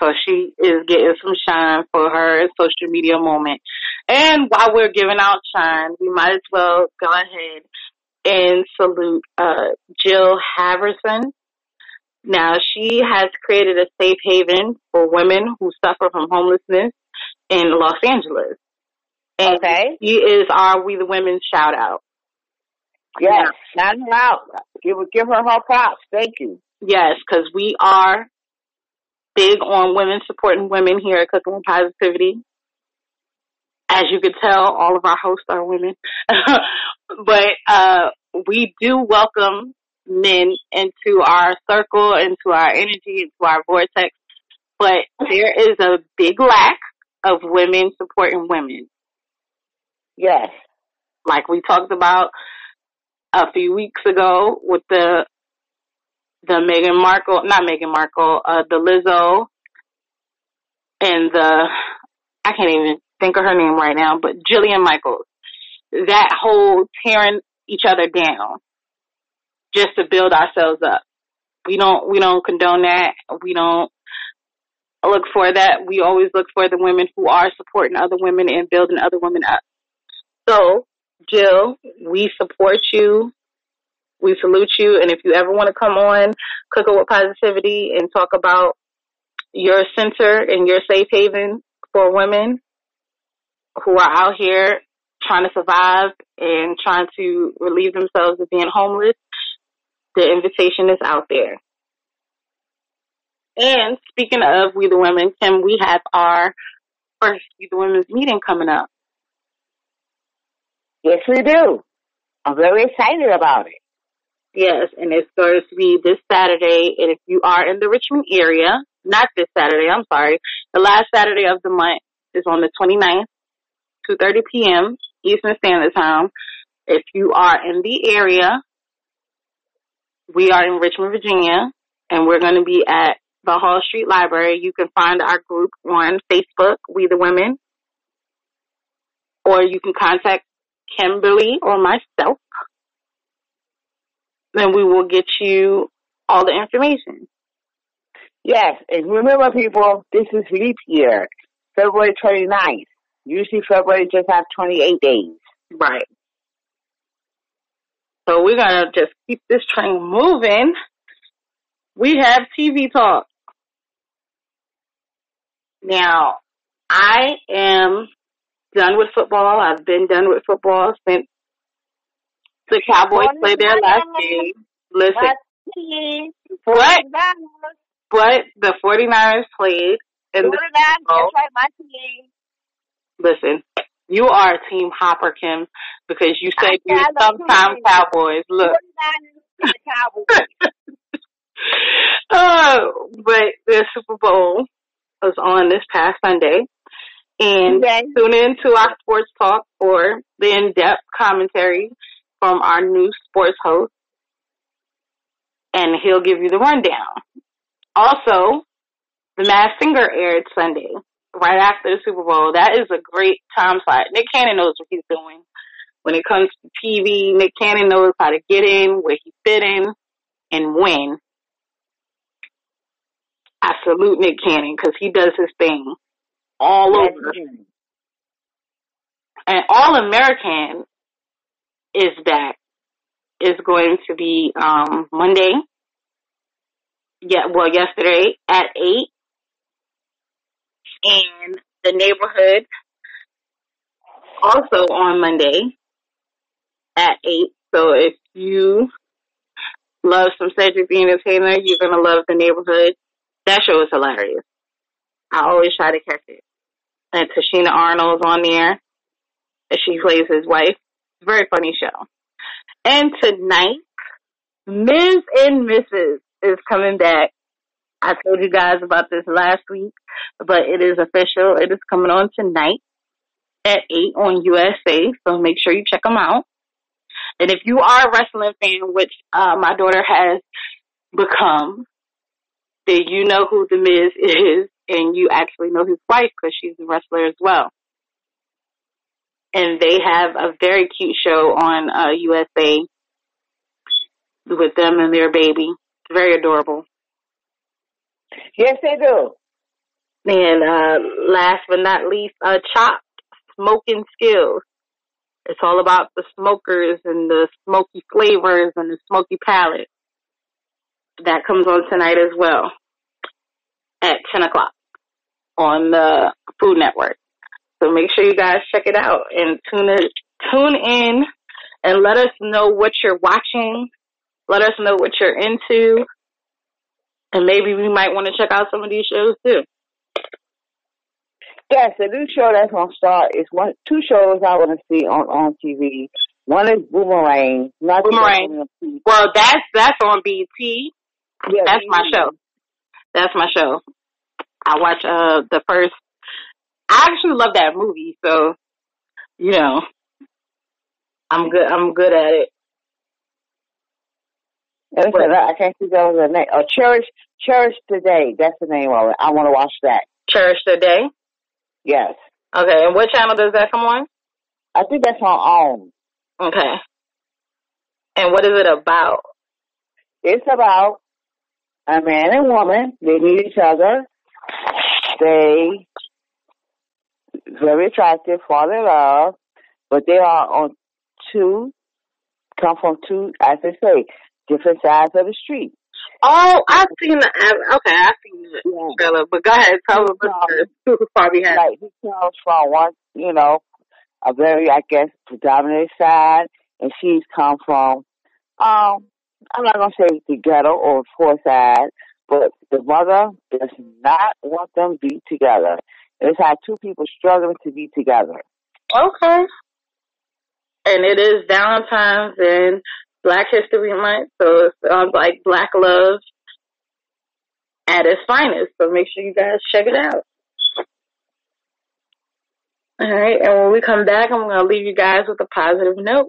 [SPEAKER 3] So she is getting some shine for her social media moment. And while we're giving out shine, we might as well go ahead and salute uh, Jill Haverson. Now, she has created a safe haven for women who suffer from homelessness in Los Angeles. And
[SPEAKER 2] Okay.
[SPEAKER 3] she is our We the Women shout out.
[SPEAKER 2] Yes. Shout her out. Give give her her props. Thank you.
[SPEAKER 3] Yes, because we are big on women supporting women here at Cooking with Positivity. As you can tell, all of our hosts are women. but uh, we do welcome men into our circle, into our energy, into our vortex. But there is a big lack of women supporting women.
[SPEAKER 2] Yes.
[SPEAKER 3] Like we talked about a few weeks ago with the the Meghan Markle, not Meghan Markle, uh, the Lizzo and the, I can't even think of her name right now, but Jillian Michaels. That whole tearing each other down just to build ourselves up. We don't, we don't condone that. We don't look for that. We always look for the women who are supporting other women and building other women up. So, Jill, we support you. We salute you. And if you ever want to come on Cooking with Positivity and talk about your center and your safe haven for women who are out here trying to survive and trying to relieve themselves of being homeless, the invitation is out there. And speaking of We the Women, Kim, we have our first We the Women's meeting coming up.
[SPEAKER 2] Yes, we do. I'm very excited about it.
[SPEAKER 3] Yes, and it's going to be this Saturday. And if you are in the Richmond area, not this Saturday, I'm sorry, the last Saturday of the month is on the 29th, 2.30 p.m. Eastern Standard Time. If you are in the area, we are in Richmond, Virginia, and we're going to be at the Hull Street Library. You can find our group on Facebook, We the Women, or you can contact Kimberly or myself then we will get you all the information.
[SPEAKER 2] Yes, and remember, people, this is leap year, February 29th. Usually February just have 28 days.
[SPEAKER 3] Right. So we're gonna just keep this train moving. We have TV talk. Now, I am done with football. I've been done with football since the Cowboys played their last game. Listen, What? but the 49ers played in the.
[SPEAKER 2] That's right, my team.
[SPEAKER 3] Listen, you are a team hopper, Kim, because you say you're
[SPEAKER 2] said I love
[SPEAKER 3] sometime
[SPEAKER 2] teams.
[SPEAKER 3] Cowboys. Look,
[SPEAKER 2] Cowboys.
[SPEAKER 3] oh, uh, but the Super Bowl was on this past Sunday, and
[SPEAKER 2] Okay.
[SPEAKER 3] tune in to our sports talk for the in-depth commentary from our new sports host, and he'll give you the rundown. Also, the Masked Singer aired Sunday, right after the Super Bowl. That is a great time slot. Nick Cannon knows what he's doing. When it comes to TV, Nick Cannon knows how to get in, where he fit in, and when. I salute Nick Cannon because he does his thing all over. And All American is back. Is going to be um Monday. Yeah, well, yesterday at eight, and the neighborhood also on Monday at eight. So if you love some Cedric the Entertainer, you're gonna love the neighborhood. That show is hilarious. I always try to catch it. And Tichina Arnold's on there. And she plays his wife. Very funny show. And tonight, Miz and Mrs. is coming back. I told you guys about this last week, but it is official. It is coming on tonight at 8 on USA, so make sure you check them out. And if you are a wrestling fan, which uh, my daughter has become, then you know who The Miz is, and you actually know his wife because she's a wrestler as well. And they have a very cute show on uh, USA with them and their baby. It's very adorable.
[SPEAKER 2] Yes, they do.
[SPEAKER 3] And uh, last but not least, uh, Chopped Smoking Skills. It's all about the smokers and the smoky flavors and the smoky palate. That comes on tonight as well at 10 o'clock on the Food Network. So make sure you guys check it out and tune it, tune in and let us know what you're watching. Let us know what you're into. And maybe we might want to check out some of these shows too.
[SPEAKER 2] Yes, the new show that's gonna start is one two shows I wanna see on, on TV. One is Boomerang. Not
[SPEAKER 3] Boomerang.
[SPEAKER 2] one on TV.
[SPEAKER 3] Well, that's that's on BET.
[SPEAKER 2] Yeah,
[SPEAKER 3] That's my show. That's my show. I watch uh the first. I actually love that movie, so you know, I'm good. I'm good at it.
[SPEAKER 2] I I can't think of the name. Oh, Cherish, Cherish Today. That's the name of it. I want to watch that.
[SPEAKER 3] Cherish the day.
[SPEAKER 2] Yes.
[SPEAKER 3] Okay, and what channel does that come on?
[SPEAKER 2] I think that's on OWN.
[SPEAKER 3] Okay. And what is it about?
[SPEAKER 2] It's about a man and woman. They meet each other. They very attractive, fall in love, but they are on two, come from two, as they say, different sides of the street.
[SPEAKER 3] Oh, I've seen the ad- okay. I've seen the
[SPEAKER 2] Yeah.
[SPEAKER 3] trailer, but go ahead. Tell the listeners who far behind.
[SPEAKER 2] Like he comes from one, you know, a very, I guess, predominant side, and she's come from, um, I'm not gonna say the ghetto or poor side, but the mother does not want them to be together. It's how two people struggling to be together.
[SPEAKER 3] Okay. And it is Valentine's and Black History Month, so it's sounds like Black love at its finest. So make sure you guys check it out. All right, and when we come back, I'm going to leave you guys with a positive note.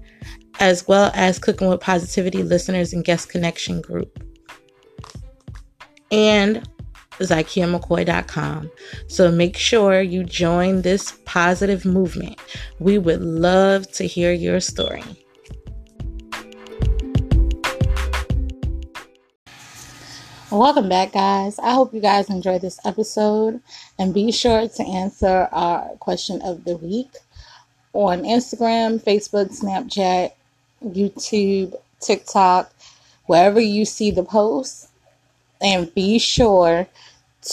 [SPEAKER 1] as well as Cooking with Positivity listeners and guest connection group. And ZykiaMcCoy.com. So make sure you join this positive movement. We would love to hear your story. Welcome back, guys. I hope you guys enjoyed this episode and be sure to answer our question of the week on Instagram, Facebook, Snapchat, YouTube, TikTok, wherever you see the post. And be sure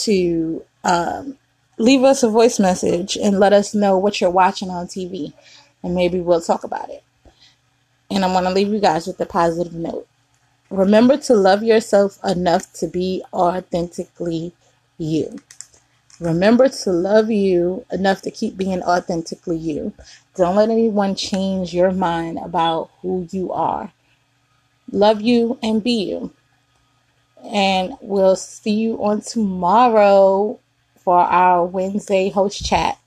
[SPEAKER 1] to um, leave us a voice message and let us know what you're watching on TV. And maybe we'll talk about it. And I want to leave you guys with a positive note. Remember to love yourself enough to be authentically you. Remember to love you enough to keep being authentically you. Don't let anyone change your mind about who you are. Love you and be you. And we'll see you on tomorrow for our Wednesday host chat.